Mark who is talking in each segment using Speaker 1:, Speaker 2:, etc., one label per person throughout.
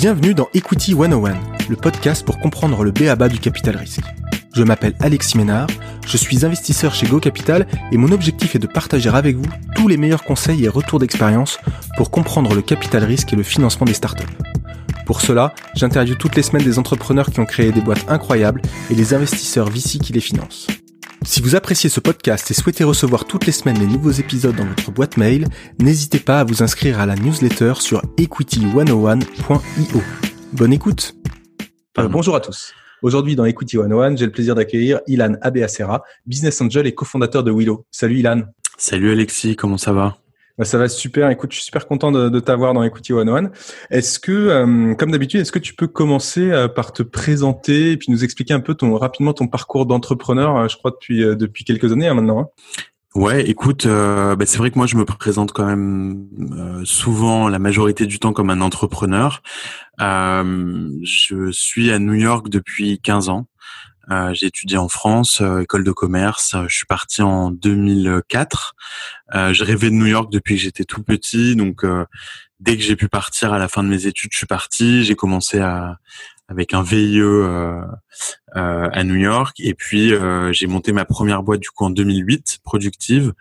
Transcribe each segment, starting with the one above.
Speaker 1: Bienvenue dans Equity 101, le podcast pour comprendre le BABA du capital risque. Je m'appelle Alexis Ménard, je suis investisseur chez Go Capital et mon objectif est de partager avec vous tous les meilleurs conseils et retours d'expérience pour comprendre le capital risque et le financement des startups. Pour cela, j'interviewe toutes les semaines des entrepreneurs qui ont créé des boîtes incroyables et les investisseurs VC qui les financent. Si vous appréciez ce podcast et souhaitez recevoir toutes les semaines les nouveaux épisodes dans votre boîte mail, n'hésitez pas à vous inscrire à la newsletter sur equity101.io. Bonne écoute euh, Bonjour à tous. Aujourd'hui dans Equity 101, j'ai le plaisir d'accueillir Ilan Abeacera, business angel et cofondateur de Willow. Salut Ilan.
Speaker 2: Salut Alexis, comment ça va?
Speaker 1: Ça va super. Écoute, je suis super content de, t'avoir dans Equity One One. Est-ce que, euh, comme d'habitude, est-ce que tu peux commencer euh, par te présenter et puis nous expliquer un peu ton rapidement ton parcours d'entrepreneur, euh, je crois depuis depuis quelques années hein, maintenant. Hein?
Speaker 2: Ouais, écoute, bah, c'est vrai que moi je me présente quand même souvent, la majorité du temps, comme un entrepreneur. je suis à New York depuis 15 ans. Euh, j'ai étudié en France, euh, école de commerce. Euh, je suis parti en 2004. je rêvais de New York depuis que j'étais tout petit, donc dès que j'ai pu partir à la fin de mes études, je suis parti. J'ai commencé à avec un VIE à New York et puis j'ai monté ma première boîte du coup en 2008, productive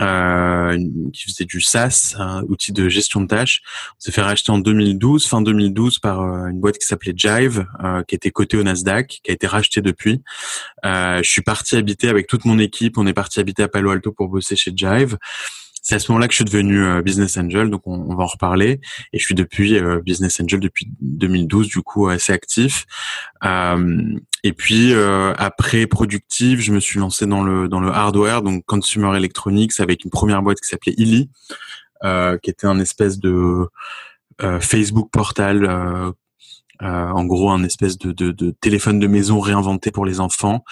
Speaker 2: euh, qui faisait du SaaS, un outil de gestion de tâches. On s'est fait racheter en 2012, fin 2012, par euh, une boîte qui s'appelait Jive, euh, qui était cotée au Nasdaq, qui a été rachetée depuis. Euh, je suis parti habiter avec toute mon équipe. On est parti habiter à Palo Alto pour bosser chez Jive. C'est à ce moment-là que je suis devenu euh, business angel, donc on, va en reparler. Et je suis depuis business angel depuis 2012, du coup assez actif. Euh, et puis après productive, je me suis lancé dans le dans le hardware, donc consumer electronics, avec une première boîte qui s'appelait Illy, qui était un espèce de Facebook portal euh, en gros, un espèce de, de, de, téléphone de maison réinventé pour les enfants.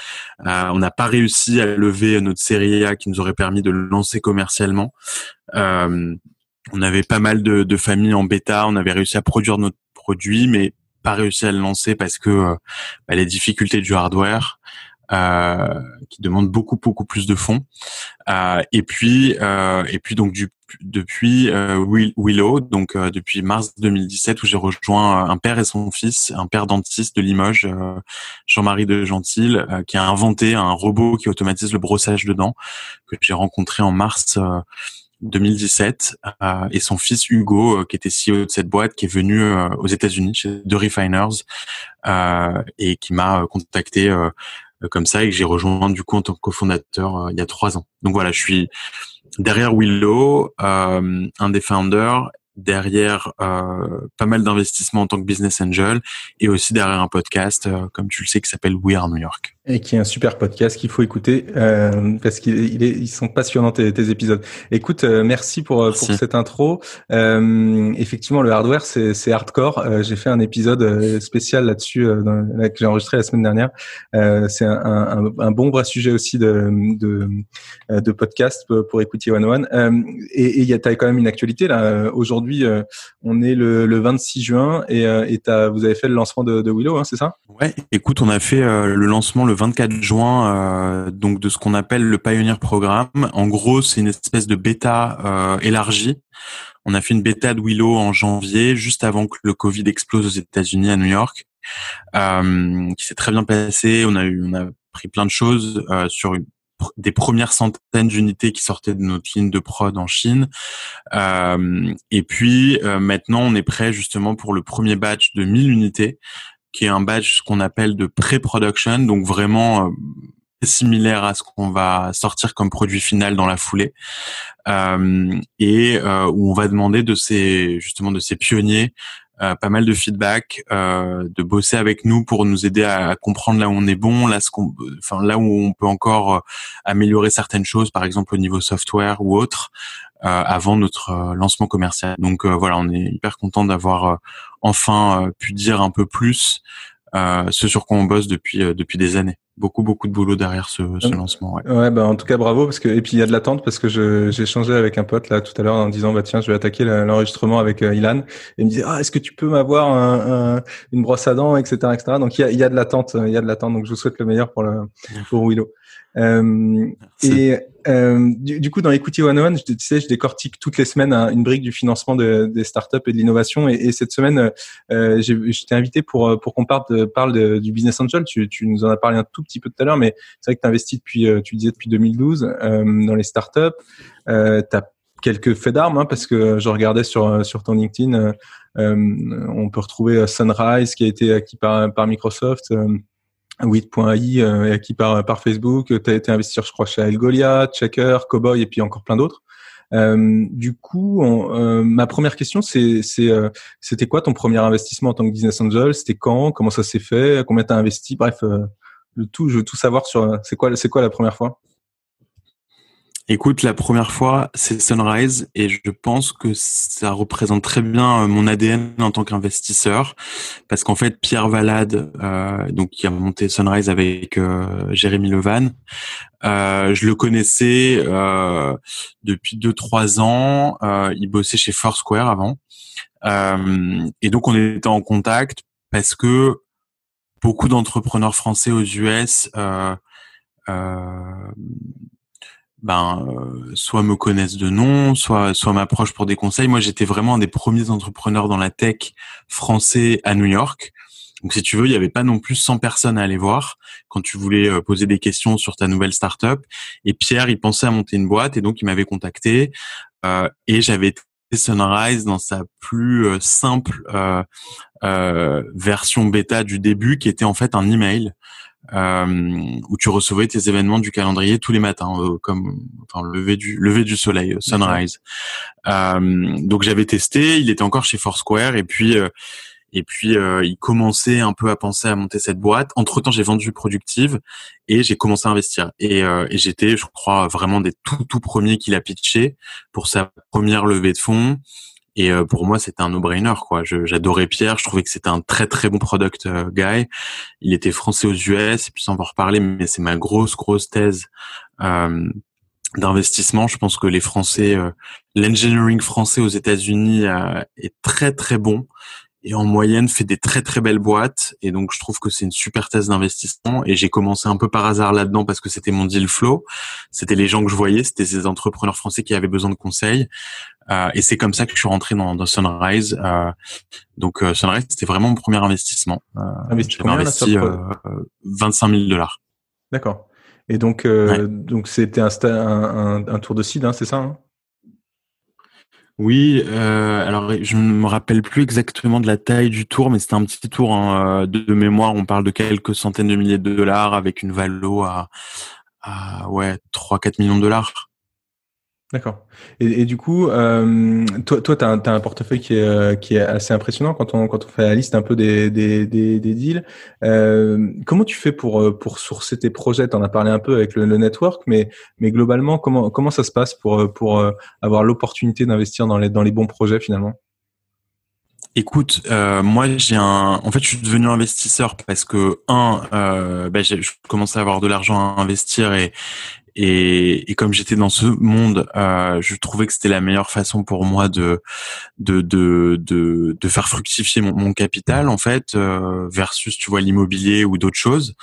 Speaker 2: Euh, on n'a pas réussi à lever notre série A qui nous aurait permis de le lancer commercialement. Euh, on avait pas mal de, de, familles en bêta. On avait réussi à produire notre produit, mais pas réussi à le lancer parce que euh, bah, les difficultés du hardware. Euh, qui demande beaucoup beaucoup plus de fonds. Euh, et puis euh, et puis donc du, depuis Willow, donc depuis mars 2017 où j'ai rejoint un père et son fils, un père dentiste de Limoges, Jean-Marie de Gentil, qui a inventé un robot qui automatise le brossage de dents que j'ai rencontré en mars 2017 euh, et son fils Hugo euh, qui était CEO de cette boîte qui est venu euh, aux États-Unis chez The Refiners et qui m'a contacté comme ça et que j'ai rejoint du coup en tant que cofondateur il y a trois ans. Donc voilà, je suis derrière Willow, un des founders derrière euh, pas mal d'investissements en tant que business angel et aussi derrière un podcast, euh, comme tu le sais, qui s'appelle We Are New York.
Speaker 1: Et qui est un super podcast qu'il faut écouter euh, parce qu'ils ils sont passionnants tes, tes épisodes. Écoute, euh, merci pour, pour cette intro. Euh, effectivement, le hardware, c'est hardcore. J'ai fait un épisode spécial là-dessus que j'ai enregistré la semaine dernière. c'est un, un, un, bon vrai sujet aussi de, de, de podcast pour, écouter One One. et il y a quand même une actualité là aujourd'hui euh, on est le, 26 juin et, euh, et vous avez fait le lancement de, Willow, hein, c'est ça?
Speaker 2: Ouais. Écoute, on a fait euh, le lancement le 24 juin, donc de ce qu'on appelle le Pioneer Programme. En gros, c'est une espèce de bêta élargie. On a fait une bêta de Willow en janvier, juste avant que le Covid explose aux États-Unis à New York, qui s'est très bien passé. On a eu, on a pris plein de choses sur une des premières centaines d'unités qui sortaient de notre ligne de prod en Chine. Euh, et puis euh, maintenant, on est prêt justement pour le premier batch de 1000 unités, qui est un batch qu'on appelle de pré-production, donc vraiment euh, similaire à ce qu'on va sortir comme produit final dans la foulée. Euh, et euh, où on va demander de ces justement de ces pionniers pas mal de feedback, euh, de bosser avec nous pour nous aider à, comprendre là où on est bon, là ce qu'on, enfin là où on peut encore améliorer certaines choses, par exemple au niveau software ou autre, avant notre lancement commercial. Donc voilà, on est hyper content d'avoir enfin pu dire un peu plus ce sur quoi on bosse depuis depuis des années beaucoup beaucoup de boulot derrière ce, ce lancement.
Speaker 1: Ouais. ouais, bah en tout cas bravo parce que et puis il y a de l'attente parce que j'ai échangé avec un pote là tout à l'heure en disant bah tiens je vais attaquer l'enregistrement avec euh, Ilan et il me disait ah est-ce que tu peux m'avoir un, une brosse à dents etc etc donc il y a, il y a de l'attente il y a de l'attente donc je vous souhaite le meilleur pour le pour Willow. Euh, et euh, du, coup, dans Equity 101, je, tu sais, je décortique toutes les semaines une brique du financement de, des startups et de l'innovation. Et, et, cette semaine, euh, je t'ai invité pour pour qu'on parle, de, parle du business angel. Tu, tu, nous en as parlé un tout petit peu tout à l'heure, mais c'est vrai que tu investis depuis, euh, tu disais depuis 2012 euh, dans les startups. Euh, tu quelques faits d'armes hein, parce que je regardais sur sur ton LinkedIn, euh, on peut retrouver Sunrise qui a été acquis par par Microsoft. 8.ai euh, acquis par, par Facebook, tu as été investisseur, je crois, chez Algolia, Checker, Cowboy et puis encore plein d'autres. Euh, du coup, euh, ma première question, c'est, euh, c'était quoi ton premier investissement en tant que business angel? C'était quand? Comment ça s'est fait? Combien t'as investi? Bref, le tout, je veux tout savoir sur. C'est quoi, c'est quoi la première fois?
Speaker 2: Écoute, la première fois, c'est Sunrise et je pense que ça représente très bien euh, mon ADN en tant qu'investisseur parce qu'en fait, Pierre Valade, euh, donc qui a monté Sunrise avec euh, Jérémy Levan, euh, je le connaissais euh, depuis deux trois ans. il bossait chez Foursquare avant et donc on était en contact parce que beaucoup d'entrepreneurs français aux US euh, ben euh, soit me connaissent de nom, soit soit m'approchent pour des conseils. Moi, j'étais vraiment un des premiers entrepreneurs dans la tech français à New York. Donc, si tu veux, il n'y avait pas non plus 100 personnes à aller voir quand tu voulais euh, poser des questions sur ta nouvelle startup. Et Pierre, il pensait à monter une boîte et donc il m'avait contacté. Euh, et j'avais été Sunrise dans sa plus euh, simple euh, version bêta du début, qui était en fait un email où tu recevais tes événements du calendrier tous les matins, euh, comme enfin lever du lever du soleil, euh, sunrise. Euh, donc j'avais testé, il était encore chez Foursquare et puis et puis il commençait un peu à penser à monter cette boîte. Entre temps, j'ai vendu Productive et j'ai commencé à investir. Et, et j'étais, je crois, vraiment des tout tout premiers qu'il a pitché pour sa première levée de fonds. Et euh, pour moi, c'était un no-brainer. quoi. J'adorais Pierre. Je trouvais que c'était un très très bon product euh, guy. Il était français aux US. Et puis sans en reparler, mais c'est ma grosse grosse thèse euh, d'investissement. Je pense que les Français, euh, l'engineering français aux États-Unis est très très bon et en moyenne fait des très très belles boîtes et donc je trouve que c'est une super thèse d'investissement et j'ai commencé un peu par hasard là-dedans parce que c'était mon deal flow, c'était les gens que je voyais, c'était ces entrepreneurs français qui avaient besoin de conseils euh, et c'est comme ça que je suis rentré dans, dans Sunrise. Euh, donc euh, Sunrise c'était vraiment mon premier investissement. Euh, J'avais investi 25 000 dollars.
Speaker 1: D'accord. Et donc donc c'était un, un, un, tour de seed, hein, c'est ça hein?
Speaker 2: Oui, euh, alors je ne me rappelle plus exactement de la taille du tour, mais c'était un petit tour hein, de, mémoire. On parle de quelques centaines de milliers de dollars avec une valo à, à ouais 3-4 millions de dollars.
Speaker 1: D'accord. Et, du coup, euh, toi, toi, tu as, un portefeuille qui est, euh, qui est assez impressionnant quand on, quand on fait la liste un peu des, des, des, des deals. Euh, comment tu fais pour, euh, pour sourcer tes projets? Tu en as parlé un peu avec le, le, network, mais, mais globalement, comment, comment ça se passe pour, pour avoir l'opportunité d'investir dans les, dans les bons projets finalement?
Speaker 2: Écoute, euh, moi j'ai un, en fait je suis devenu investisseur parce que un, euh, ben, je commençais à avoir de l'argent à investir et et, et comme j'étais dans ce monde, euh, je trouvais que c'était la meilleure façon pour moi de de de de, de faire fructifier mon, mon, capital en fait euh, versus tu vois l'immobilier ou d'autres choses.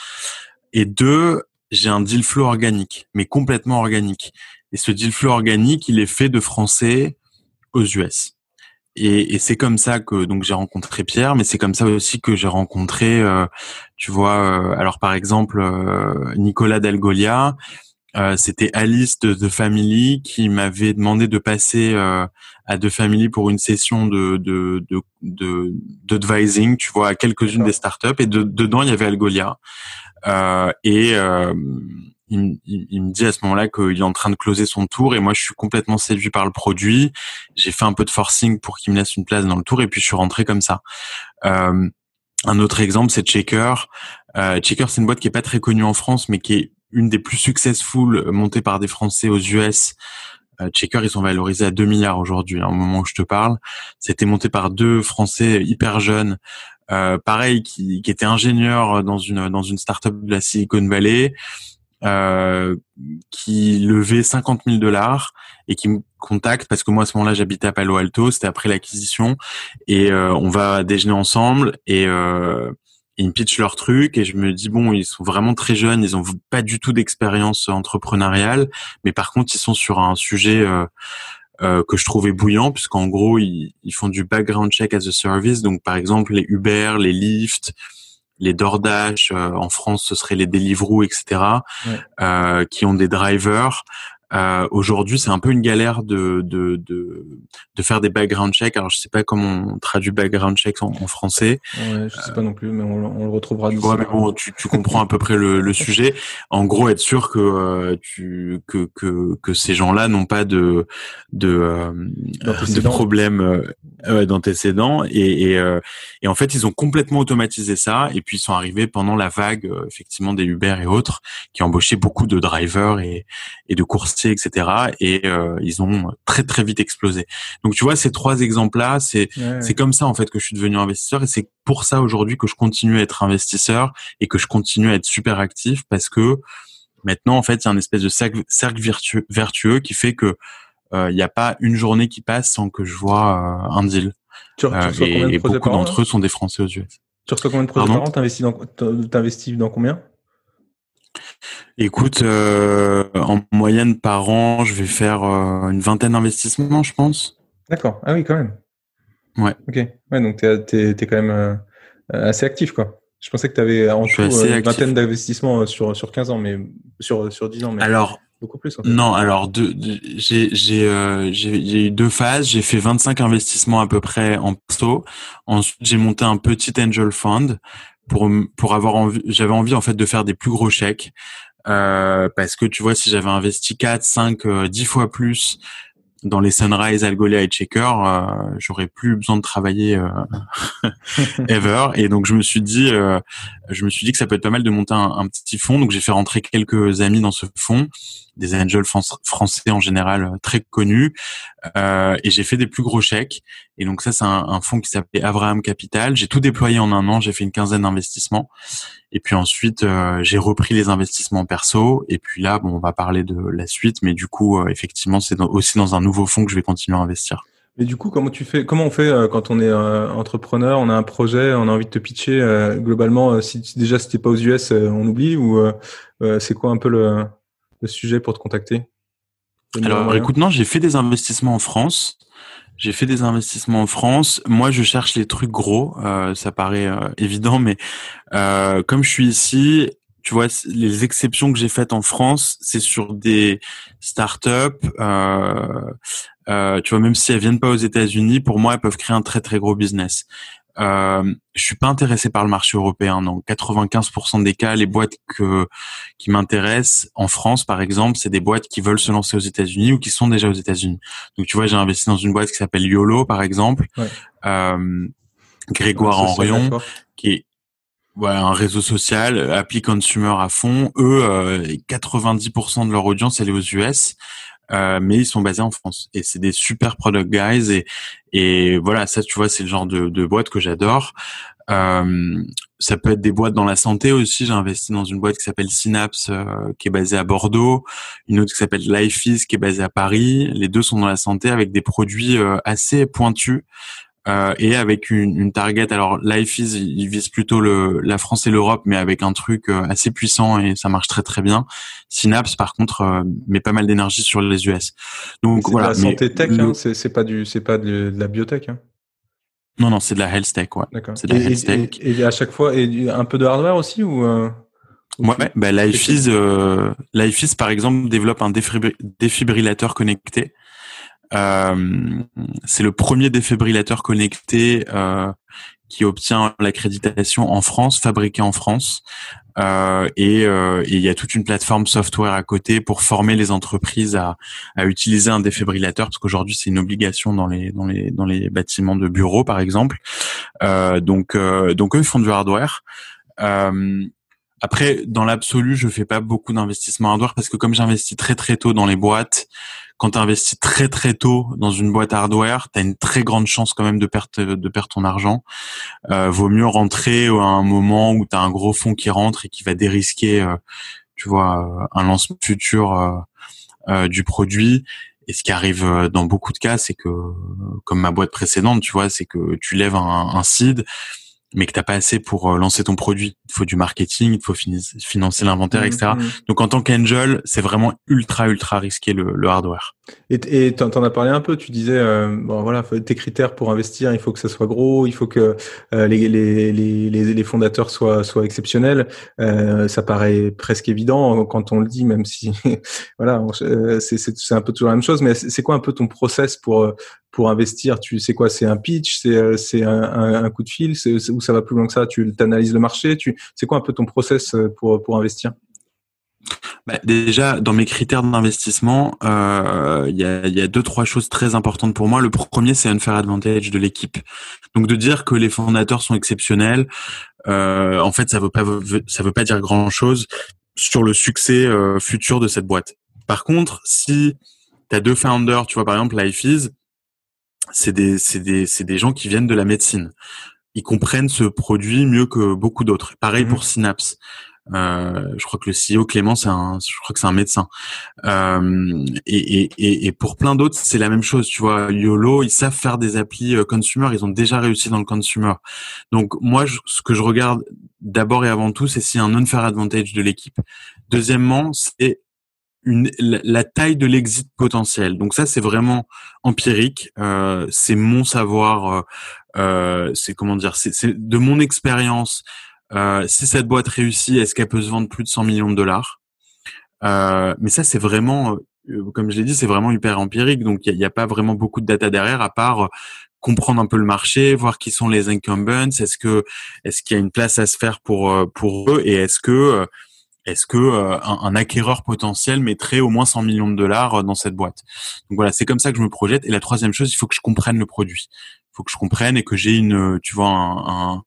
Speaker 2: Et deux, j'ai un deal flow organique, mais complètement organique. Et ce deal flow organique, il est fait de Français aux US. Et, et c'est comme ça que donc j'ai rencontré Pierre, mais c'est comme ça aussi que j'ai rencontré, euh, tu vois, euh, alors par exemple euh, Nicolas Dalgolia, euh, c'était Alice de The Family qui m'avait demandé de passer euh, à The Family pour une session de de de d'advising, tu vois, à quelques-unes des startups. Et dedans, il y avait Algolia. Euh, et il, il, me dit à ce moment-là qu'il est en train de closer son tour et moi je suis complètement séduit par le produit. J'ai fait un peu de forcing pour qu'il me laisse une place dans le tour et puis je suis rentré comme ça. un autre exemple, c'est Checker. Checker, c'est une boîte qui est pas très connue en France, mais qui est une des plus successful euh, montées par des Français aux US. Euh, Checker, ils sont valorisés à 2 milliards aujourd'hui, hein, au moment où je te parle. C'était monté par deux Français hyper jeunes, euh, pareil, qui, qui étaient ingénieurs dans une dans une startup de la Silicon Valley, euh, qui levait 50 000 dollars et qui me contacte parce que moi à ce moment-là j'habitais à Palo Alto, c'était après l'acquisition. Et euh, on va déjeuner ensemble et ils me pitchent leur truc et je me dis bon, ils sont vraiment très jeunes, ils ont pas du tout d'expérience entrepreneuriale, mais par contre ils sont sur un sujet euh, euh, que je trouvais bouillant, puisqu'en gros ils, font du background check as a service, donc par exemple les Uber, les Lyft, les DoorDash, euh, en France ce serait les Deliveroo, etc., euh, qui ont des drivers. Euh, Aujourd'hui, c'est un peu une galère de, de, de, de, faire des background checks. Alors, je sais pas comment on traduit background check en, en français.
Speaker 1: Ouais, je sais pas non plus, mais on, on le retrouvera.
Speaker 2: Ouais, mais bon, tu, tu comprends à peu près le, le, sujet. En gros, être sûr que euh, tu que que, que ces gens-là n'ont pas de de euh, de problèmes euh, d'antécédents et et, et en fait, ils ont complètement automatisé ça. Et puis, ils sont arrivés pendant la vague effectivement des Uber et autres qui embauchaient beaucoup de drivers et et de courses etc. Et euh, ils ont très très vite explosé. Donc tu vois ces trois exemples-là, c'est c'est comme ça en fait que je suis devenu investisseur et c'est pour ça aujourd'hui que je continue à être investisseur et que je continue à être super actif parce que maintenant en fait il y a un espèce de cercle, cercle vertueux, vertueux qui fait que euh, il n'y a pas une journée qui passe sans que je vois euh, un deal. Tu, tu et, et beaucoup d'entre eux sont des Français aux US.
Speaker 1: Tu reçois combien de projets par an? T'investis dans, dans combien?
Speaker 2: Écoute, euh, en moyenne par an, je vais faire euh, une vingtaine d'investissements, je pense.
Speaker 1: D'accord. Ah oui, quand même.
Speaker 2: Ouais.
Speaker 1: Ok. Ouais, donc t'es es, quand même euh, assez actif, quoi. Je pensais que tu avais en tout une vingtaine d'investissements sur sur 15 ans, mais sur sur 10 ans, mais
Speaker 2: alors beaucoup plus. Non, alors j'ai j'ai j'ai eu deux phases. J'ai fait 25 investissements à peu près en perso. Ensuite, j'ai monté un petit angel fund pour pour avoir envie j'avais envie en fait de faire des plus gros chèques euh, parce que tu vois si j'avais investi 4 5 10 fois plus dans les Sunrise, Algolia et Checker, euh, j'aurais plus besoin de travailler euh, ever. Et donc je me suis dit, euh, je me suis dit que ça peut être pas mal de monter un, petit fonds. Donc j'ai fait rentrer quelques amis dans ce fonds, des angels français en général euh, très connus, euh, et j'ai fait des plus gros chèques. Et donc ça c'est un, un fonds qui s'appelait Abraham Capital. J'ai tout déployé en un an. J'ai fait une quinzaine d'investissements. Et puis ensuite, euh, j'ai repris les investissements perso. Et puis là, bon, on va parler de la suite, mais du coup, euh, effectivement, c'est aussi dans un nouveau fonds que je vais continuer à investir.
Speaker 1: Mais du coup, comment tu fais Comment on fait euh, quand on est entrepreneur, on a un projet, on a envie de te pitcher globalement Si déjà si t'es pas aux US, on oublie ou c'est quoi un peu le, le, sujet pour te contacter?
Speaker 2: Alors, écoute, non, j'ai fait des investissements en France. J'ai fait des investissements en France. Moi, je cherche les trucs gros. Euh, ça paraît euh, évident, mais euh, comme je suis ici, tu vois, les exceptions que j'ai faites en France, c'est sur des startups. Euh, euh, tu vois, même si elles viennent pas aux États-Unis, pour moi, elles peuvent créer un très très gros business. Euh, je suis pas intéressé par le marché européen. Dans 95% des cas, les boîtes que qui m'intéressent en France, par exemple, c'est des boîtes qui veulent se lancer aux États-Unis ou qui sont déjà aux États-Unis. Donc, tu vois, j'ai investi dans une boîte qui s'appelle YOLO, par exemple. Euh, Grégoire Henrion, qui est ouais, un réseau social, appli consumer à fond. Eux, euh, 90% de leur audience, elle est aux US. Euh, mais ils sont basés en France. Et c'est des super product guys. Et et voilà ça tu vois c'est le genre de, de boîte que j'adore. Euh, ça peut être des boîtes dans la santé aussi. J'ai investi dans une boîte qui s'appelle Synapse euh, qui est basée à Bordeaux. Une autre qui s'appelle Lifeis qui est basée à Paris. Les deux sont dans la santé avec des produits euh, assez pointus euh, et avec une, une, target. Alors Life is, il vise plutôt le, la France et l'Europe, mais avec un truc euh, assez puissant et ça marche très très bien. Synapse, par contre, euh, met pas mal d'énergie sur les US.
Speaker 1: Donc voilà. La santé tech, hein, c'est pas du, c'est pas de, la biotech. Hein.
Speaker 2: Non non, c'est de la health tech, ouais.
Speaker 1: D'accord. C'est de la et, health tech. Et, à chaque fois, et un peu de hardware aussi ou
Speaker 2: Ouais, bah Life is, par exemple, développe un défibrillateur connecté c'est le premier défibrillateur connecté euh, qui obtient l'accréditation en France, fabriqué en France. Euh, et il y a toute une plateforme software à côté pour former les entreprises à, à utiliser un défibrillateur parce qu'aujourd'hui c'est une obligation dans les dans les dans les bâtiments de bureaux par exemple. Euh, donc donc eux ils font du hardware. après dans l'absolu je fais pas beaucoup d'investissements hardware parce que comme j'investis très très tôt dans les boîtes, quand tu investis très très tôt dans une boîte hardware, tu as une très grande chance quand même de perdre de perdre ton argent. Euh, vaut mieux rentrer à un moment où tu as un gros fonds qui rentre et qui va dérisquer euh, tu vois un lancement futur euh, euh, du produit et ce qui arrive dans beaucoup de cas, c'est que comme ma boîte précédente, tu vois, c'est que tu lèves un, un seed mais que t'as pas assez pour euh, lancer ton produit. Il faut du marketing, il faut financer l'inventaire, etc. Mmh, mmh. Donc en tant qu'angel, c'est vraiment ultra ultra risqué le, le hardware.
Speaker 1: Et tu en as parlé un peu. Tu disais euh, bon voilà, tes critères pour investir, il faut que ça soit gros, il faut que euh, les, les, les, les, fondateurs soient soient exceptionnels. Euh, ça paraît presque évident quand on le dit, même si voilà, c'est c'est un peu toujours la même chose. Mais c'est quoi un peu ton process pour pour investir, tu sais quoi C'est un pitch, c'est euh, c'est un, un, coup de fil, c'est où ça va plus loin que ça Tu analyses le marché, tu c'est quoi un peu ton process euh, pour pour investir?
Speaker 2: Bah, déjà, dans mes critères d'investissement, euh, il y, a, y, a, deux trois choses très importantes pour moi. Le premier, c'est un fair advantage de l'équipe. Donc de dire que les fondateurs sont exceptionnels, euh, en fait, ça veut pas ça veut pas dire grand chose sur le succès euh, futur de cette boîte. Par contre, si tu as deux founders, tu vois par exemple Life Is, c'est des, c'est des, c'est des gens qui viennent de la médecine. Ils comprennent ce produit mieux que beaucoup d'autres. Pareil mmh pour Synapse. Euh, je crois que le CEO Clément, c'est un, je crois que c'est un médecin. Euh, et, et, et, pour plein d'autres, c'est la même chose. Tu vois, YOLO, ils savent faire des applis euh, consumer. Ils ont déjà réussi dans le consumer. Donc moi, ce que je regarde d'abord et avant tout, c'est s'il y a un unfair advantage de l'équipe. Deuxièmement, c'est une, la, taille de l'exit potentiel. Donc ça, c'est vraiment empirique. Euh, c'est mon savoir. Euh, euh c'est comment dire C'est de mon expérience. Euh, si cette boîte réussit, est-ce qu'elle peut se vendre plus de 100 millions de dollars? Euh, Mais ça, c'est vraiment, euh, comme je l'ai dit, c'est vraiment hyper empirique. Donc il n'y a, a, pas vraiment beaucoup de data derrière, à part comprendre un peu le marché, voir qui sont les incumbents. Est-ce que est-ce qu'il y a une place à se faire pour pour eux et est-ce que est-ce que euh, un, acquéreur potentiel mettrait au moins 100 millions de dollars euh, dans cette boîte? Donc voilà, c'est comme ça que je me projette. Et la troisième chose, il faut que je comprenne le produit. Il faut que je comprenne et que j'ai une, tu vois, un, euh,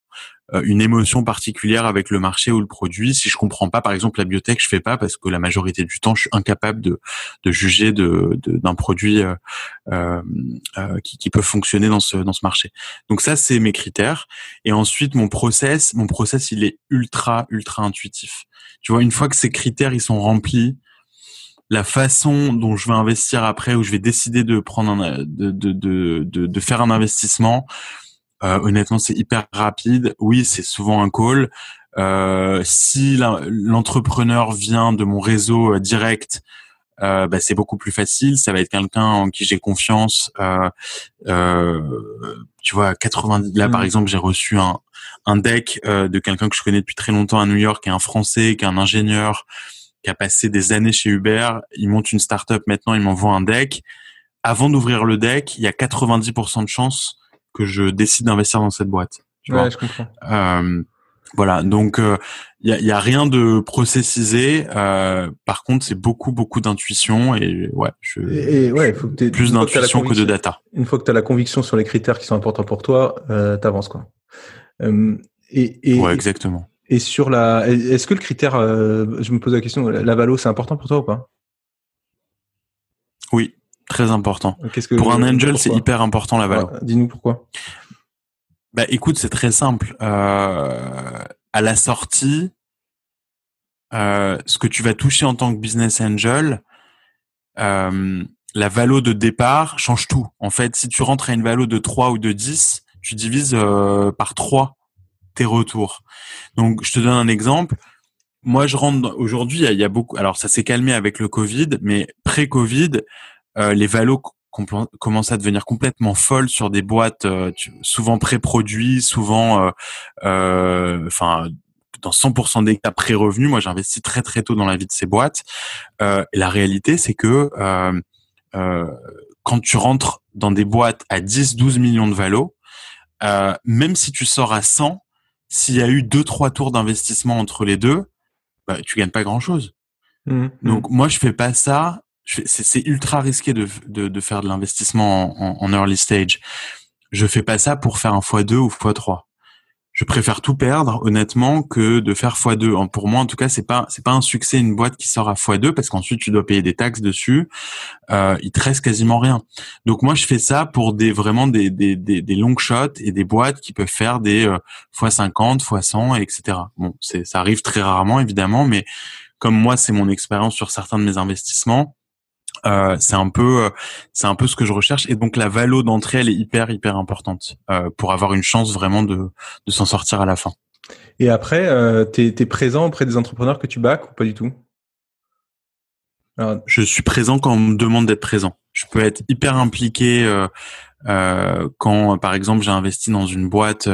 Speaker 2: une émotion particulière avec le marché ou le produit. Si je comprends pas, par exemple, la biotech, je fais pas parce que la majorité du temps, je suis incapable de, de juger de, d'un produit euh, euh, qui, qui, peut fonctionner dans ce dans ce marché. Donc ça, c'est mes critères. Et ensuite, mon process, mon process, il est ultra ultra intuitif. Tu vois, une fois que ces critères ils sont remplis, la façon dont je vais investir après, ou je vais décider de prendre un, de, de, de, de, faire un investissement, euh, honnêtement, c'est hyper rapide. Oui, c'est souvent un call. Euh, si l'entrepreneur vient de mon réseau euh, direct, euh, bah, c'est beaucoup plus facile. Ça va être quelqu'un en qui j'ai confiance. Euh, euh, tu vois, 90. Là, par mmh. exemple, j'ai reçu un, un deck de quelqu'un que je connais depuis très longtemps à New York, qui est un Français, qui est un ingénieur, qui a passé des années chez Uber. Il monte une startup maintenant. Il m'envoie un deck. Avant d'ouvrir le deck, il y a 90% de chances que je décide d'investir dans cette boîte.
Speaker 1: Tu ouais, je comprends.
Speaker 2: Euh, voilà, donc il euh, y, a, y, a, rien de processisé. Euh, par contre, c'est beaucoup beaucoup d'intuition et ouais, je,
Speaker 1: et, ouais, il faut que
Speaker 2: plus d'intuition que, de data.
Speaker 1: Une fois que tu as la conviction sur les critères qui sont importants pour toi, euh, t'avances quoi. Euh, et, et,
Speaker 2: ouais, exactement.
Speaker 1: Et sur la, est-ce que le critère, je me pose la question, la valo, c'est important pour toi ou pas?
Speaker 2: Oui, Très important. Que, pour un angel, c'est hyper important la valeur.
Speaker 1: Dis-nous pourquoi.
Speaker 2: Bah écoute, c'est très simple. Euh, à la sortie, euh, ce que tu vas toucher en tant que business angel, euh, la valo de départ change tout. En fait, si tu rentres à une valo de 3 ou de 10, tu divises par 3 tes retours. Donc, je te donne un exemple. Moi, je rentre aujourd'hui, il y, a beaucoup. Alors, ça s'est calmé avec le Covid, mais pré-Covid, euh, les valos commencent à devenir complètement folles sur des boîtes euh, souvent pré-produits, souvent, euh, enfin, dans 100% des cas pré-revenus. Moi, j'investis très très tôt dans la vie de ces boîtes. et la réalité, c'est que quand tu rentres dans des boîtes à 10-12 millions de valos, même si tu sors à 100, s'il y a eu deux trois tours d'investissement entre les deux, bah, tu gagnes pas grand chose. Mmh, mmh. Donc moi je fais pas ça c'est ultra risqué de, de, de faire de l'investissement en, en, early stage. Je fais pas ça pour faire un x2 ou x3. Je préfère tout perdre, honnêtement, que de faire x2. Pour moi, en tout cas, c'est pas c'est pas un succès une boîte qui sort à x2 parce qu'ensuite tu dois payer des taxes dessus. Euh, il te reste quasiment rien. Donc moi, je fais ça pour des vraiment des des, des, long shots et des boîtes qui peuvent faire des euh, x50, x100, etc. Bon, ça arrive très rarement évidemment, mais comme moi, c'est mon expérience sur certains de mes investissements Euh, c'est un peu, c'est un peu ce que je recherche. Et donc la valo d'entrée, elle est hyper, hyper importante euh, pour avoir une chance vraiment de, de s'en sortir à la fin.
Speaker 1: Et après, euh, tu es, présent auprès des entrepreneurs que tu bacs ou pas du tout?
Speaker 2: Je suis présent quand on me demande d'être présent. Je peux être hyper impliqué euh, euh, quand, par exemple, j'ai investi dans une boîte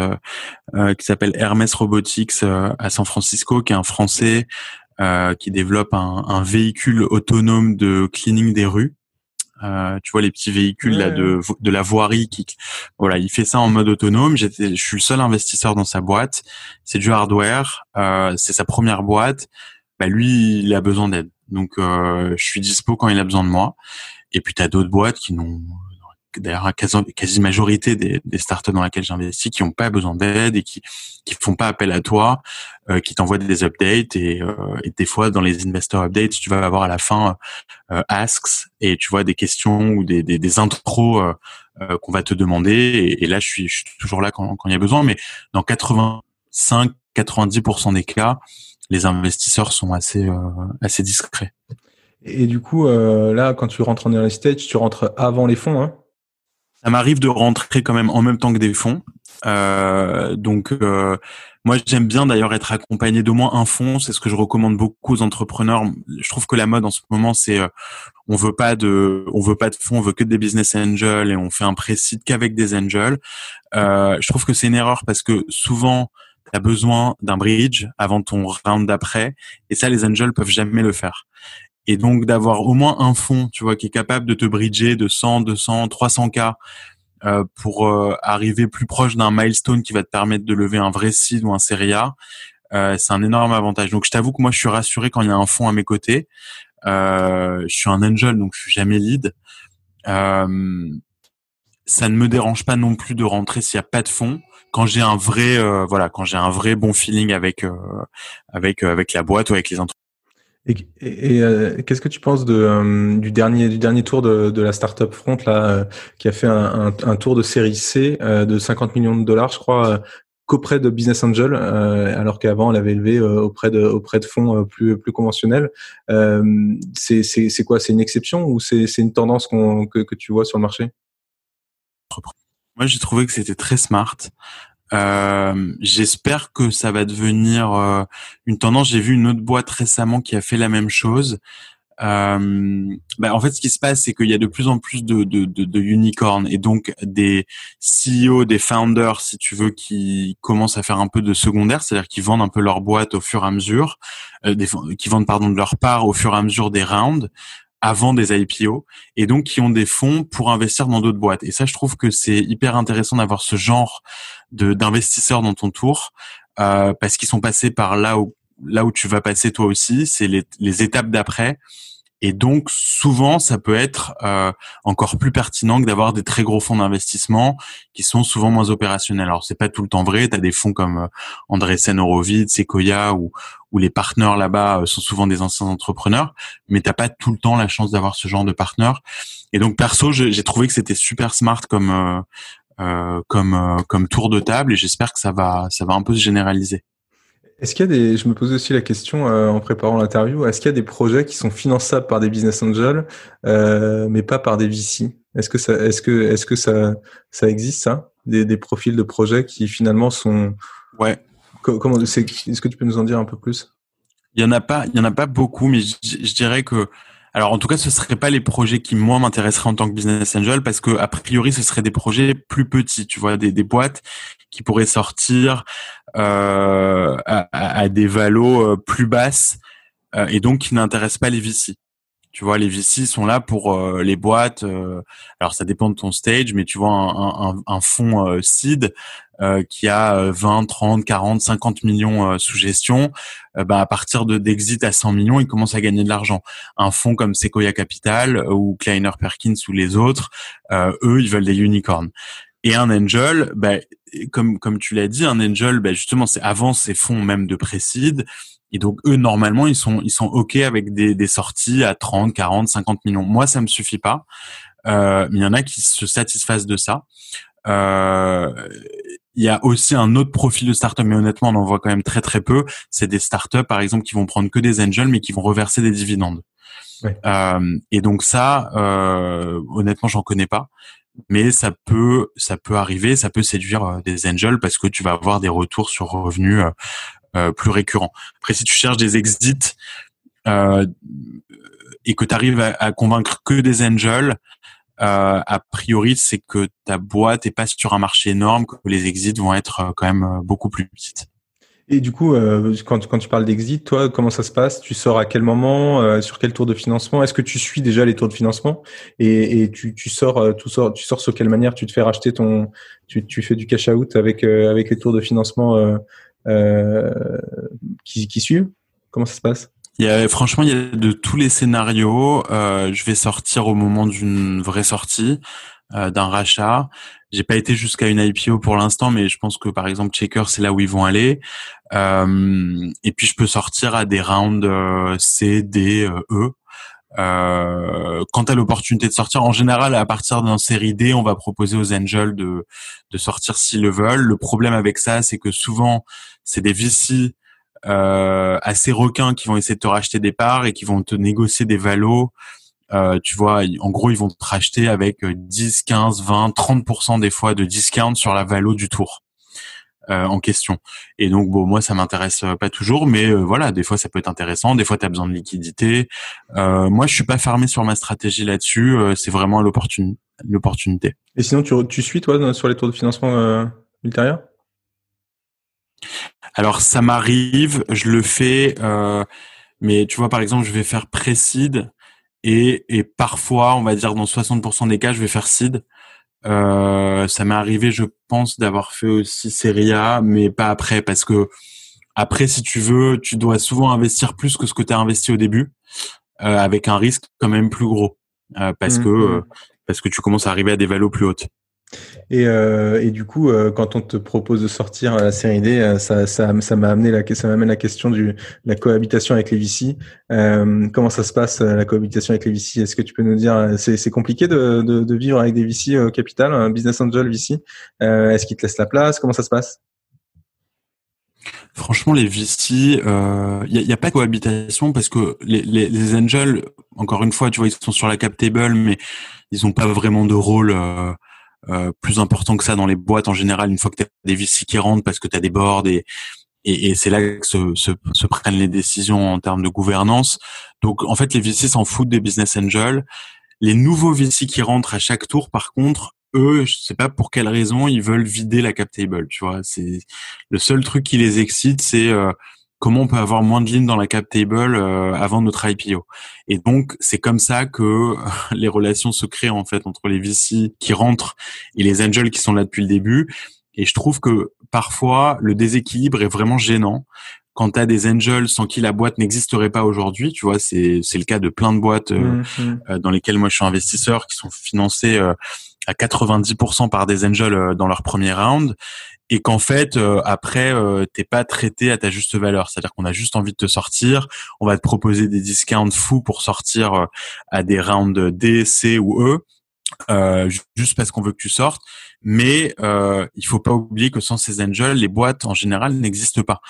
Speaker 2: qui s'appelle Hermes Robotics à San Francisco, qui est un Français qui développe un, un, véhicule autonome de cleaning des rues. Euh, tu vois les petits véhicules là de de la voirie qui voilà il fait ça en mode autonome. J'étais je suis le seul investisseur dans sa boîte. C'est du hardware euh, c'est sa première boîte. Bah lui il a besoin d'aide. Donc euh, je suis dispo quand il a besoin de moi. Et puis tu as d'autres boîtes qui n'ont d'ailleurs la quasi, quasi majorité des, des, startups dans lesquelles j'investis qui n'ont pas besoin d'aide et qui qui font pas appel à toi, euh, qui t'envoient des updates et, euh, et, des fois dans les investor updates tu vas avoir à la fin euh, asks et tu vois des questions ou des des, des intros euh, euh, qu'on va te demander et, et, là je suis, je suis toujours là quand, quand il y a besoin mais dans 85 90% des cas les investisseurs sont assez assez discrets.
Speaker 1: Et du coup, euh, là, quand tu rentres en early stage, tu rentres avant les fonds, hein?
Speaker 2: Ça m'arrive de rentrer quand même en même temps que des fonds. Euh, donc euh, moi j'aime bien d'ailleurs être accompagné d'au moins un fonds. C'est ce que je recommande beaucoup aux entrepreneurs. Je trouve que la mode en ce moment c'est euh, on veut pas de on veut pas de fonds, on veut que des business angels et on fait un précide qu'avec des angels. Euh, je trouve que c'est une erreur parce que souvent tu as besoin d'un bridge avant ton round d'après et ça les angels peuvent jamais le faire. Et donc d'avoir au moins un fonds, tu vois, qui est capable de te bridger de 100, 200, 300 k euh, pour euh, arriver plus proche d'un milestone qui va te permettre de lever un vrai seed ou un série A, euh, c'est un énorme avantage. Donc je t'avoue que moi je suis rassuré quand il y a un fonds à mes côtés. Euh, je suis un angel donc je suis jamais lead. Euh, ça ne me dérange pas non plus de rentrer s'il n'y a pas de fonds quand j'ai un vrai voilà quand j'ai un vrai bon feeling avec avec avec la boîte ou avec les entreprises.
Speaker 1: Et, euh, qu'est-ce que tu penses de, euh, du dernier du dernier tour de, de la startup Front là, euh, qui a fait un, un, tour de série C de 50 millions de dollars, je crois, qu'auprès de Business Angel, alors qu'avant elle avait élevé auprès de auprès de fonds plus plus conventionnels. c'est c'est quoi? C'est une exception ou c'est c'est une tendance qu'on que, que tu vois sur le marché?
Speaker 2: Moi, j'ai trouvé que c'était très smart. Euh, J'espère que ça va devenir euh, une tendance. J'ai vu une autre boîte récemment qui a fait la même chose. Euh, bah, en fait, ce qui se passe, c'est qu'il y a de plus en plus de, de, de, de, unicorns et donc des CEO, des founders, si tu veux, qui commencent à faire un peu de secondaire, c'est-à-dire qui vendent un peu leur boîte au fur et à mesure, euh, qui vendent pardon de leur part au fur et à mesure des rounds avant des IPO et donc qui ont des fonds pour investir dans d'autres boîtes. Et ça, je trouve que c'est hyper intéressant d'avoir ce genre de d'investisseurs dans ton tour euh, parce qu'ils sont passés par là où là où tu vas passer toi aussi. C'est les, les étapes d'après et donc souvent, ça peut être euh, encore plus pertinent que d'avoir des très gros fonds d'investissement qui sont souvent moins opérationnels. Alors c'est pas tout le temps vrai. Tu as des fonds comme euh, Andreessen Horowitz, Sequoia ou, ou les partenaires là-bas euh, sont souvent des anciens entrepreneurs, mais t'as pas tout le temps la chance d'avoir ce genre de partenaires. Et donc perso, j'ai trouvé que c'était super smart comme euh, euh comme euh, comme tour de table et j'espère que ça va ça va un peu se généraliser.
Speaker 1: Est-ce qu'il y a des, je me posais aussi la question euh, en préparant l'interview, est-ce qu'il y a des projets qui sont finançables par des business angels, euh, mais pas par des VC Est-ce que ça, est-ce que, est-ce que ça, ça existe ça, des, des profils de projets qui finalement sont,
Speaker 2: ouais.
Speaker 1: Comment, est-ce que tu peux nous en dire un peu plus?
Speaker 2: Il y en a pas, il y en a pas beaucoup, mais je, je dirais que alors en tout cas, ce seraient pas les projets qui moi m'intéresseraient en tant que business angel parce que a priori, ce seraient des projets plus petits, tu vois, des, des boîtes qui pourraient sortir euh, à, à, des valos euh, plus basses euh, et donc qui n'intéressent pas les VC. Tu vois, les VC sont là pour euh, les boîtes. Euh, alors, ça dépend de ton stage, mais tu vois, un, un, un fonds euh, seed qui a 20, 30, 40, 50 millions sous gestion, bah, à partir de d'exit à 100 millions, il commence à gagner de l'argent. Un fonds comme Sequoia Capital ou Kleiner Perkins ou les autres, eux, ils veulent des unicorns. Et un angel, bah, comme comme tu l'as dit, un angel, bah, justement, c'est avant ces fonds même de précide. Et donc eux normalement ils sont ils sont ok avec des, des sorties à 30, 40, 50 millions. Moi ça me suffit pas. Euh, mais il y en a qui se satisfassent de ça. Euh, il y a aussi un autre profil de startup, mais honnêtement, on en voit quand même très très peu. C'est des startups, par exemple, qui vont prendre que des angels, mais qui vont reverser des dividendes. Euh, et donc ça, euh, honnêtement, j'en connais pas, mais ça peut, ça peut arriver, ça peut séduire euh, des angels parce que tu vas avoir des retours sur revenus euh, euh plus récurrents. Après, si tu cherches des exits et que tu arrives à, convaincre que des angels, a priori, c'est que ta boîte est pas sur un marché énorme, que les exits vont être quand même beaucoup plus petites.
Speaker 1: Et du coup, euh, quand, quand, tu parles d'exit, toi, comment ça se passe? Tu sors à quel moment? Euh, Sur quel tour de financement? Est-ce que tu suis déjà les tours de financement? Et, et tu, tu, sors, tu sors, tu sors sur quelle manière? Tu te fais racheter ton, tu, tu fais du cash out avec avec les tours de financement qui, qui suivent? Comment ça se passe?
Speaker 2: Il y a, franchement, il y a de tous les scénarios. Euh, je vais sortir au moment d'une vraie sortie, euh, d'un rachat. J'ai pas été jusqu'à une IPO pour l'instant, mais je pense que par exemple Checker, c'est là où ils vont aller. Euh, et puis je peux sortir à des rounds euh, C, D, euh, E. Euh, quant à l'opportunité de sortir, en général, à partir d'un série D, on va proposer aux angels de, de sortir s'ils le veulent. Le problème avec ça, c'est que souvent, c'est des VC euh, assez requins qui vont essayer de te racheter des parts et qui vont te négocier des valos. Euh, tu vois, en gros, ils vont te racheter avec 10, 15, 20, 30% des fois de discount sur la valo du tour. Euh, en question. Et donc bon, moi ça m'intéresse pas toujours, mais euh, voilà, des fois ça peut être intéressant, des fois tu as besoin de liquidité. Euh, moi je suis pas fermé sur ma stratégie là-dessus, euh, c'est vraiment l'opportunité.
Speaker 1: Et sinon tu, tu suis toi sur les tours de financement ultérieurs?
Speaker 2: Alors ça m'arrive, je le fais, euh, mais tu vois par exemple je vais faire pré-seed et, et parfois on va dire dans 60% des cas je vais faire seed. Euh, ça m'est arrivé je pense d'avoir fait aussi série A mais pas après parce que après si tu veux tu dois souvent investir plus que ce que tu as investi au début euh, avec un risque quand même plus gros parce mmh, que mmh. parce que tu commences à arriver à des valos plus hautes.
Speaker 1: Et, euh, et, du coup, euh, quand on te propose de sortir la série D, euh, ça, ça, ça m'a amené la, m'amène la question du la cohabitation avec les VC. Euh, comment ça se passe la cohabitation avec les VC Est-ce que tu peux nous dire c'est compliqué de, de, de, vivre avec des VC au capital, un business angel VC Est-ce qu'ils te laissent la place? Comment ça se passe?
Speaker 2: Franchement, les VC, il n'y a, pas de cohabitation parce que les, angels, encore une fois, tu vois, ils sont sur la cap table, mais ils n'ont pas vraiment de rôle. Euh, euh, plus important que ça dans les boîtes en général une fois que tu as des VC qui rentrent parce que tu as des boards et, et, et c'est là que se, se, se, prennent les décisions en termes de gouvernance. Donc en fait les VC s'en foutent des business angels. Les nouveaux VC qui rentrent à chaque tour par contre eux, je sais pas pour quelle raison, ils veulent vider la cap table, tu vois. C'est le seul truc qui les excite, c'est euh, comment on peut avoir moins de lignes dans la cap table euh, avant notre IPO. Et donc c'est comme ça que les relations se créent en fait entre les VC qui rentrent et les angels qui sont là depuis le début. Et je trouve que parfois le déséquilibre est vraiment gênant. Quand tu as des angels sans qui la boîte n'existerait pas aujourd'hui, tu vois, c'est c'est le cas de plein de boîtes euh, mmh, mmh. dans lesquelles moi je suis investisseur qui sont financées euh, à 90% par des angels dans leur premier round et qu'en fait euh, après euh, t'es pas traité à ta juste valeur. C'est-à-dire qu'on a juste envie de te sortir. On va te proposer des discounts fous pour sortir euh, à des rounds D C ou E euh, juste parce qu'on veut que tu sortes mais euh, il faut pas oublier que sans ces angels, les boîtes en général n'existent pas.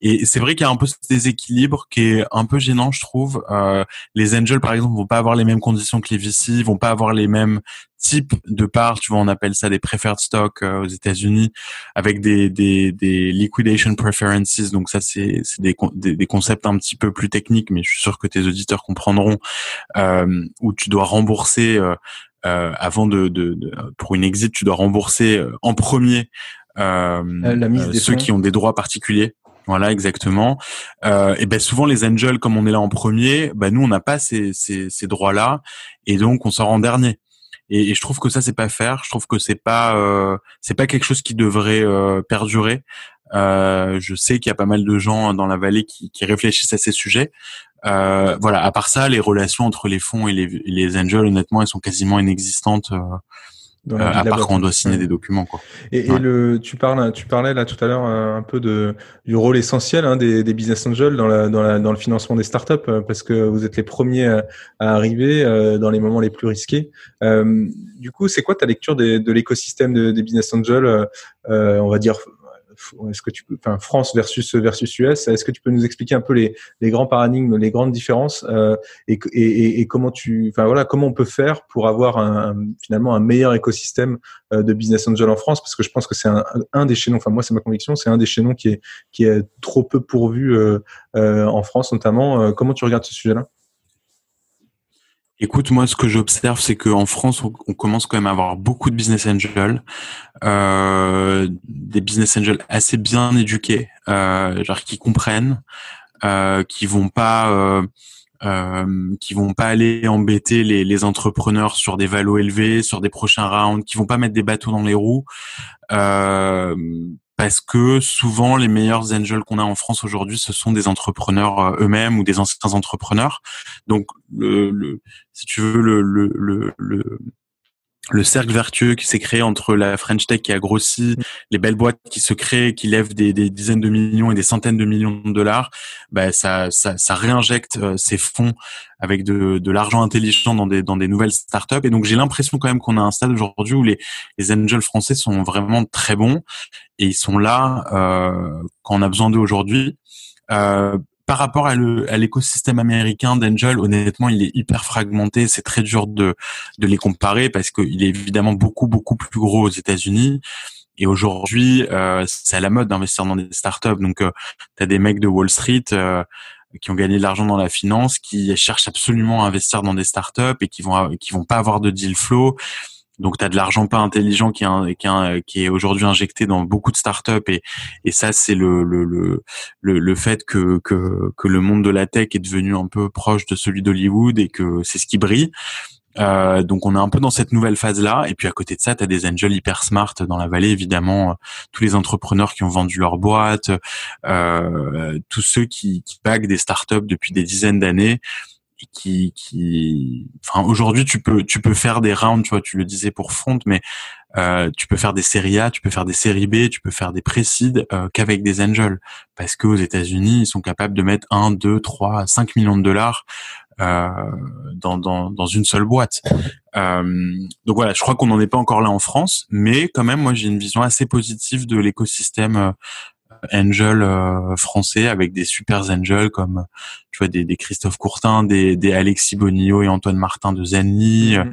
Speaker 2: Et c'est vrai qu'il y a un peu ce déséquilibre qui est un peu gênant, je trouve. Euh, les angels, par exemple, vont pas avoir les mêmes conditions que les VC, vont pas avoir les mêmes types de parts. Tu vois, on appelle ça des preferred stocks euh, aux États-Unis, avec des, des, des liquidation preferences. Donc ça, c'est des, des, concepts un petit peu plus techniques, mais je suis sûr que tes auditeurs comprendront. Euh, où tu dois rembourser euh, euh, avant de, de, de, pour une exit, tu dois rembourser euh, en premier euh, la mise ceux qui ont des droits particuliers. Voilà, exactement. Euh, et ben souvent les angels, comme on est là en premier, ben nous on n'a pas ces, ces, ces droits-là, et donc on sort en dernier. Et, et, je trouve que ça c'est pas faire. Je trouve que c'est pas euh, c'est pas quelque chose qui devrait euh, perdurer. Euh, je sais qu'il y a pas mal de gens dans la vallée qui, qui réfléchissent à ces sujets. Euh, voilà. À part ça, les relations entre les fonds et les, les angels, honnêtement, elles sont quasiment inexistantes. Euh, euh, à part quand on doit signer des documents. Quoi.
Speaker 1: Et, et le, tu parles, tu parlais là tout à l'heure euh, un peu de du rôle essentiel hein, des, des, business angels dans, la, dans, la, dans le financement des startups euh, parce que vous êtes les premiers à, arriver dans les moments les plus risqués. Euh, du coup, c'est quoi ta lecture des, de l'écosystème des business angels, on va dire est-ce que tu peux, enfin France versus versus US, est-ce que tu peux nous expliquer un peu les, les grands paradigmes, les grandes différences euh, et, et, et, comment tu, enfin voilà, comment on peut faire pour avoir un, finalement un meilleur écosystème euh, de business angel en France? Parce que je pense que c'est un, un des chaînons, enfin moi c'est ma conviction, c'est un des chaînons qui est qui est trop peu pourvu euh, euh en France notamment. comment tu regardes ce sujet-là?
Speaker 2: Écoute, moi, ce que j'observe, c'est qu'en France, on, commence quand même à avoir beaucoup de business angels, euh, des business angels assez bien éduqués, euh, genre qui comprennent, euh, qui vont pas, euh, euh, qui vont pas aller embêter les, les, entrepreneurs sur des valos élevés, sur des prochains rounds, qui vont pas mettre des bateaux dans les roues. Parce que souvent les meilleurs angels qu'on a en France aujourd'hui, ce sont des entrepreneurs euh, eux-mêmes ou des anciens entrepreneurs. Donc, le, le si tu veux, le, le, le, le cercle vertueux qui s'est créé entre la French Tech qui a grossi, mm. les belles boîtes qui se créent, qui lèvent des, des dizaines de millions et des centaines de millions de dollars, bah ça, ça, ça réinjecte euh, ces fonds avec de, de l'argent intelligent dans des, dans des nouvelles startups. Et donc j'ai l'impression quand même qu'on a un stade aujourd'hui où les, les angels français sont vraiment très bons et ils sont là euh, quand on a besoin d'eux aujourd'hui. Euh, par rapport à l'écosystème américain d'Angel, honnêtement, il est hyper fragmenté. C'est très dur de, les comparer parce qu'il est évidemment beaucoup, beaucoup plus gros aux États-Unis. Et aujourd'hui, euh, c'est à la mode d'investir dans des startups. Donc, euh, tu as des mecs de Wall Street euh, qui ont gagné de l'argent dans la finance, qui cherchent absolument à investir dans des startups et qui vont qui vont pas avoir de deal flow donc, tu as de l'argent pas intelligent qui est, qui est, aujourd'hui injecté dans beaucoup de startups et, et ça, c'est le, le, le, le, fait que, que, que le monde de la tech est devenu un peu proche de celui d'Hollywood et que c'est ce qui brille. Euh, donc on est un peu dans cette nouvelle phase là et puis à côté de ça tu as des angels hyper smart dans la vallée évidemment tous les entrepreneurs qui ont vendu leur boîte euh, tous ceux qui, qui des startups depuis des dizaines d'années qui, qui, enfin aujourd'hui tu peux tu peux faire des rounds, tu vois, tu le disais pour Front, mais euh, tu peux faire des séries A, tu peux faire des séries B, tu peux faire des précides euh, qu'avec des angels, parce qu'aux États-Unis ils sont capables de mettre 1, 2, 3, 5 millions de dollars euh, dans, dans, dans une seule boîte. Euh, donc voilà, je crois qu'on n'en est pas encore là en France, mais quand même moi j'ai une vision assez positive de l'écosystème euh, angel euh, français avec des super angels comme tu vois des, des Christophe Courtin, des, des Alexis Bonillo et Antoine Martin de Zenny. Mhm.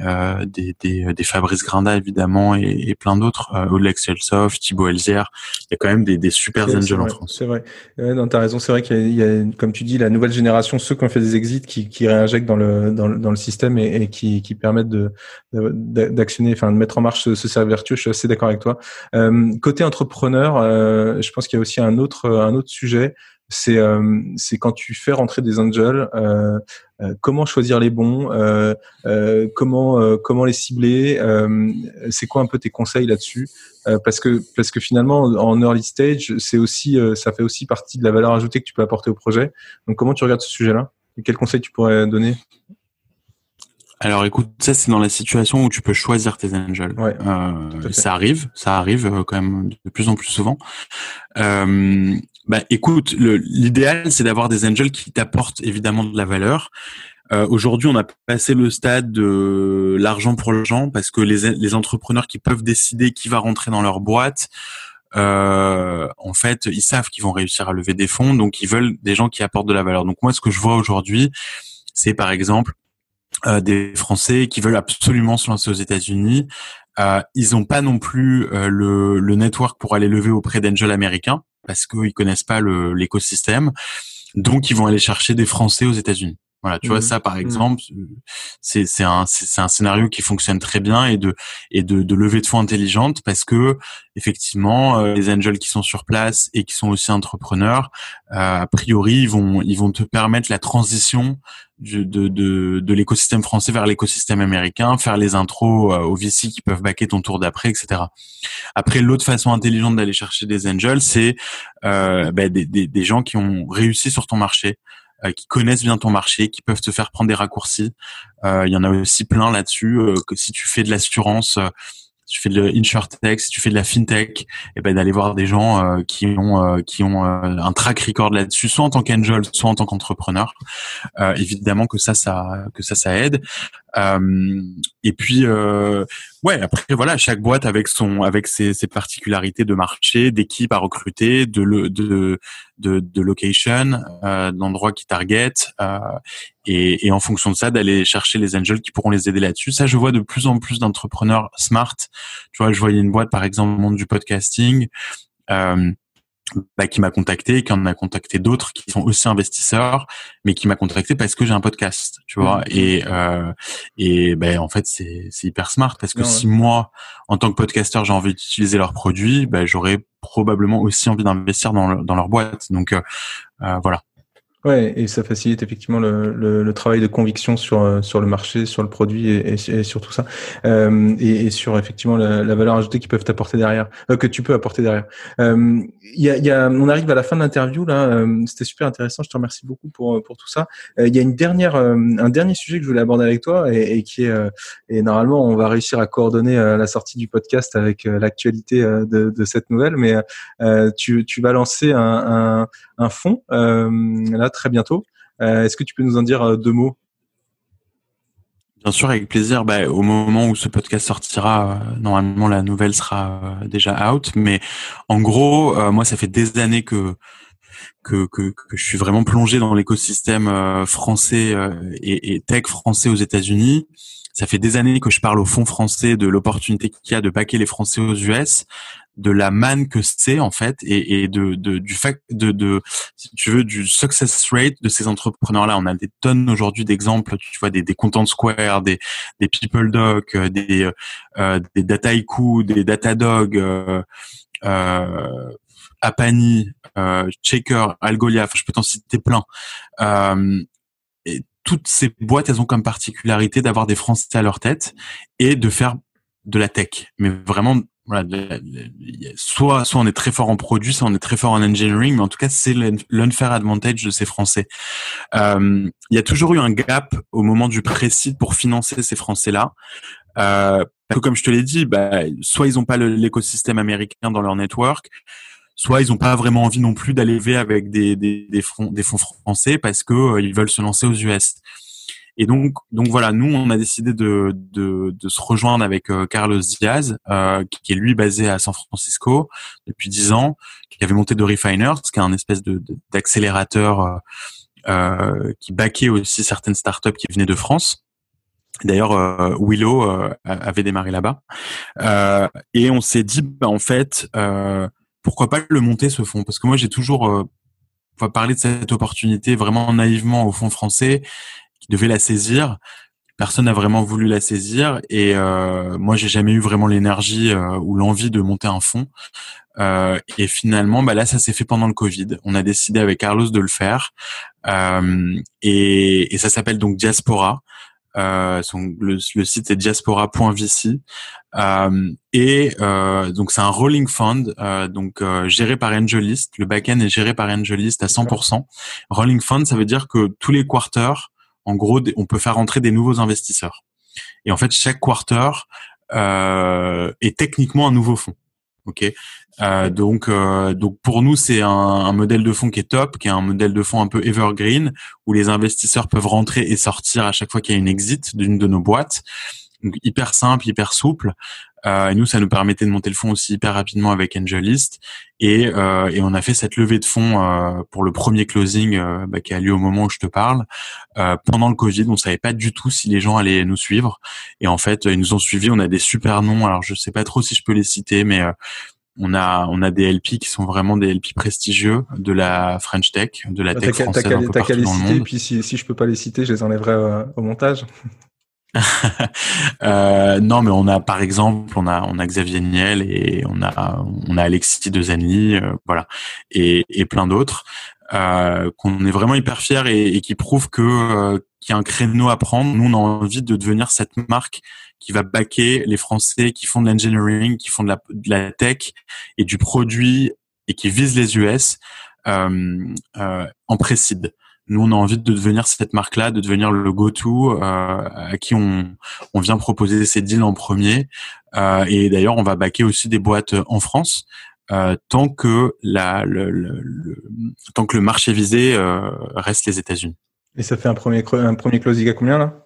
Speaker 2: Euh, des, des, des, Fabrice Grinda évidemment et, et plein d'autres, euh, Olex Elsoft, Thibaut Elzière, il y a quand même des, des super angels en France.
Speaker 1: C'est vrai, ouais, non, t'as raison, c'est vrai qu'il y, a, comme tu dis, la nouvelle génération, ceux qui ont fait des exits, qui, qui réinjectent dans le, dans le, dans le système et, et qui, qui permettent de, d'actionner, enfin de mettre en marche ce, ce cercle vertueux. Je suis assez d'accord avec toi. Euh, côté entrepreneur, euh, je pense qu'il y a aussi un autre, un autre sujet c'est euh, c'est quand tu fais rentrer des angels, euh, euh, comment choisir les bons, comment comment les cibler, c'est quoi un peu tes conseils là-dessus Parce que parce que finalement en early stage, c'est aussi ça fait aussi partie de la valeur ajoutée que tu peux apporter au projet. Donc comment tu regardes ce sujet-là? Et quels conseils tu pourrais donner?
Speaker 2: Alors écoute, ça c'est dans la situation où tu peux choisir tes angels. euh, ça arrive, ça arrive quand même de plus en plus souvent. Euh, bah écoute, l'idéal c'est d'avoir des angels qui t'apportent évidemment de la valeur. Euh, Aujourd'hui, on a passé le stade de l'argent pour l'argent parce que les, les entrepreneurs qui peuvent décider qui va rentrer dans leur boîte, euh, en fait, ils savent qu'ils vont réussir à lever des fonds, donc ils veulent des gens qui apportent de la valeur. Donc moi, ce que je vois aujourd'hui, c'est par exemple euh, des Français qui veulent absolument se lancer aux États-Unis. Euh, ils n'ont pas non plus euh, le, le network pour aller lever auprès d'angels américains parce qu'ils connaissent pas l'écosystème. Donc, ils vont aller chercher des Français aux États-Unis. Voilà, tu vois mmh. ça par mmh. exemple, c'est c'est un c'est un scénario qui fonctionne très bien et de et de, de levée de fonds intelligente parce que effectivement euh, les angels qui sont sur place et qui sont aussi entrepreneurs, euh, a priori ils vont ils vont te permettre la transition de de de l'écosystème français vers l'écosystème américain, faire les intros euh, aux VC qui peuvent backer ton tour d'après, etc. Après l'autre façon intelligente d'aller chercher des angels, c'est euh, bah, des, des des gens qui ont réussi sur ton marché qui connaissent bien ton marché, qui peuvent te faire prendre des raccourcis. Il y en a aussi plein là-dessus. que si tu fais de l'assurance tu fais de l'insurtech, si tu fais de la fintech, et eh ben d'aller voir des gens euh, qui ont euh, qui ont euh, un track record là-dessus, soit en tant qu'angel, soit en tant qu'entrepreneur. évidemment que ça, ça que ça, ça aide. Et puis ouais, après voilà, chaque boîte avec son avec ses, ses particularités de marché, d'équipe à recruter, de le de de, de location, d'endroits qui target, et, et, en fonction de ça d'aller chercher les angels qui pourront les aider là-dessus. Ça, je vois de plus en plus d'entrepreneurs smart. Tu vois, je voyais une boîte par exemple au monde du podcasting. Euh, bah, qui m'a contacté, qui en a contacté d'autres qui sont aussi investisseurs, mais qui m'a contacté parce que j'ai un podcast, tu vois. Mmh. Et euh, et ben en fait c'est c'est hyper smart parce que si moi en tant que podcasteur j'ai envie d'utiliser leurs produits, ben j'aurais probablement aussi envie d'investir dans, dans leur boîte. Donc euh, euh voilà.
Speaker 1: Ouais, et ça facilite effectivement le, le, le, travail de conviction sur euh, sur le marché, sur le produit et, et, sur tout ça, euh, et, et, sur effectivement la, la, valeur ajoutée qu'ils peuvent t'apporter derrière, euh, que tu peux apporter derrière. Euh, y a, y a, on arrive à la fin de l'interview là, euh, c'était super intéressant. Je te remercie beaucoup pour pour tout ça. Il y a une dernière un dernier sujet que je voulais aborder avec toi et, qui est et normalement on va réussir à coordonner la sortie du podcast avec l'actualité de, de, cette nouvelle, mais tu tu vas lancer un, un, un fonds là très bientôt. Euh, est-ce que tu peux nous en dire euh, deux mots?
Speaker 2: Bien sûr, avec plaisir. Bah, au moment où ce podcast sortira, euh, normalement la nouvelle sera déjà out. Mais en gros, moi, ça fait des années que que, que, je suis vraiment plongé dans l'écosystème français et, et, tech français aux États-Unis. Ça fait des années que je parle au fond français de l'opportunité qu'il y a de paquer les Français aux US de la manne que c'est en fait et, et de, de, du fait de, de si tu veux du success rate de ces entrepreneurs là on a des tonnes aujourd'hui d'exemples tu vois des, des Content Square des des PeopleDoc euh, des euh, des Dataiku des Datadog euh, euh, Apani euh, Checker Algolia enfin je peux t'en citer plein. Euh, toutes ces boîtes elles ont comme particularité d'avoir des Français à leur tête et de faire de la tech mais vraiment soit soit on est très fort en produit, soit on est très fort en engineering, mais en tout cas c'est l'unfair advantage de ces Français. Euh, il y a toujours eu un gap au moment du précis pour financer ces Français-là. Euh, comme je te l'ai dit, bah, soit ils n'ont pas l'écosystème américain dans leur network, soit ils n'ont pas vraiment envie non plus d'aller avec des, des, des, fonds, des fonds français parce que euh, ils veulent se lancer aux US. Et donc, donc voilà, nous, on a décidé de, de, de se rejoindre avec euh, Carlos Diaz, euh, qui est lui basé à San Francisco depuis dix ans, qui avait monté de Refiners, qui est un espèce de d'accélérateur euh, euh, qui baquait aussi certaines startups qui venaient de France. D'ailleurs, euh, Willow avait démarré là-bas. et on s'est dit, bah, en fait, pourquoi pas le monter ce fonds Parce que moi, j'ai toujours parlé de cette opportunité vraiment naïvement au fond français qui devait la saisir. Personne n'a vraiment voulu la saisir et euh, moi j'ai jamais eu vraiment l'énergie euh, ou l'envie de monter un fonds. Euh, et finalement, bah là, ça s'est fait pendant le Covid. On a décidé avec Carlos de le faire euh, et, et, ça s'appelle donc Diaspora. Euh, son, le, le, site est diaspora.vc euh, et euh, donc c'est un rolling fund donc géré par Angelist. Le backend est géré par Angelist à 100%. Rolling fund, ça veut dire que tous les quarters, en gros, on peut faire entrer des nouveaux investisseurs. Et en fait, chaque quarter euh, est techniquement un nouveau fonds. Ok. Euh, donc, euh, donc pour nous, c'est un, modèle de fonds qui est top, qui est un modèle de fonds un peu evergreen, où les investisseurs peuvent rentrer et sortir à chaque fois qu'il y a une exit d'une de nos boîtes. Donc hyper simple, hyper souple. Euh, et nous, ça nous permettait de monter le fonds aussi hyper rapidement avec Angelist. Et, euh, et on a fait cette levée de fonds euh, pour le premier closing bah, qui a lieu au moment où je te parle. Euh, pendant le Covid, on savait pas du tout si les gens allaient nous suivre. Et en fait, ils nous ont suivis. On a des super noms. Alors, je sais pas trop si je peux les citer, mais on a on a des LP qui sont vraiment des LP prestigieux de la French Tech, de la tech française un peu partout dans le monde.
Speaker 1: Puis si, si je peux pas les citer, je les enlèverai au montage.
Speaker 2: euh, non, mais on a par exemple, on a on a Xavier Niel et on a on a Alexis de Zenly, euh, voilà, et, et plein d'autres euh, qu'on est vraiment hyper fiers et, qui prouvent que euh, qu'il y a un créneau à prendre. Nous, on a envie de devenir cette marque qui va baquer les Français qui font de l'engineering, qui font de la, de la tech et du produit et qui visent les US en précide. Nous, on a envie de devenir cette marque-là, de devenir le go-to à qui on, on vient proposer ces deals en premier. et d'ailleurs, on va baquer aussi des boîtes en France. tant que la, le, le, tant que le marché visé reste les États-Unis.
Speaker 1: Et ça fait un premier un premier closing à combien là?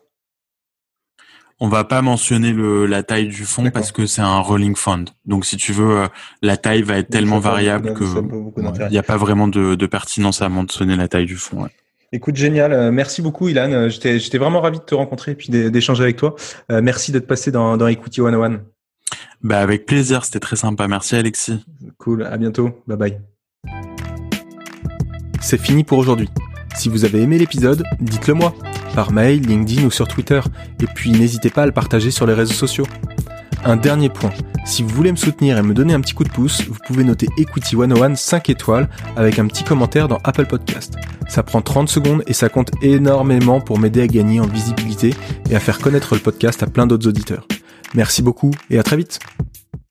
Speaker 2: On va pas mentionner le, la taille du fonds parce que c'est un rolling fund. Donc si tu veux, euh, la taille va être tellement variable que il n'y a pas vraiment de, de, pertinence à mentionner la taille du fonds. Ouais.
Speaker 1: Écoute, génial. Euh, merci beaucoup, Ilan. Euh, j'étais vraiment ravi de te rencontrer et puis d'échanger avec toi. merci d'être passé dans, dans Equity 101.
Speaker 2: Bah, avec plaisir. C'était très sympa. Merci, Alexis.
Speaker 1: Cool. À bientôt. Bye bye. C'est fini pour aujourd'hui. Si vous avez aimé l'épisode, dites-le moi par mail, LinkedIn ou sur Twitter, et puis n'hésitez pas à le partager sur les réseaux sociaux. Un dernier point, si vous voulez me soutenir et me donner un petit coup de pouce, vous pouvez noter Equity 101 5 étoiles avec un petit commentaire dans Apple Podcast. Ça prend 30 secondes et ça compte énormément pour m'aider à gagner en visibilité et à faire connaître le podcast à plein d'autres auditeurs. Merci beaucoup et à très vite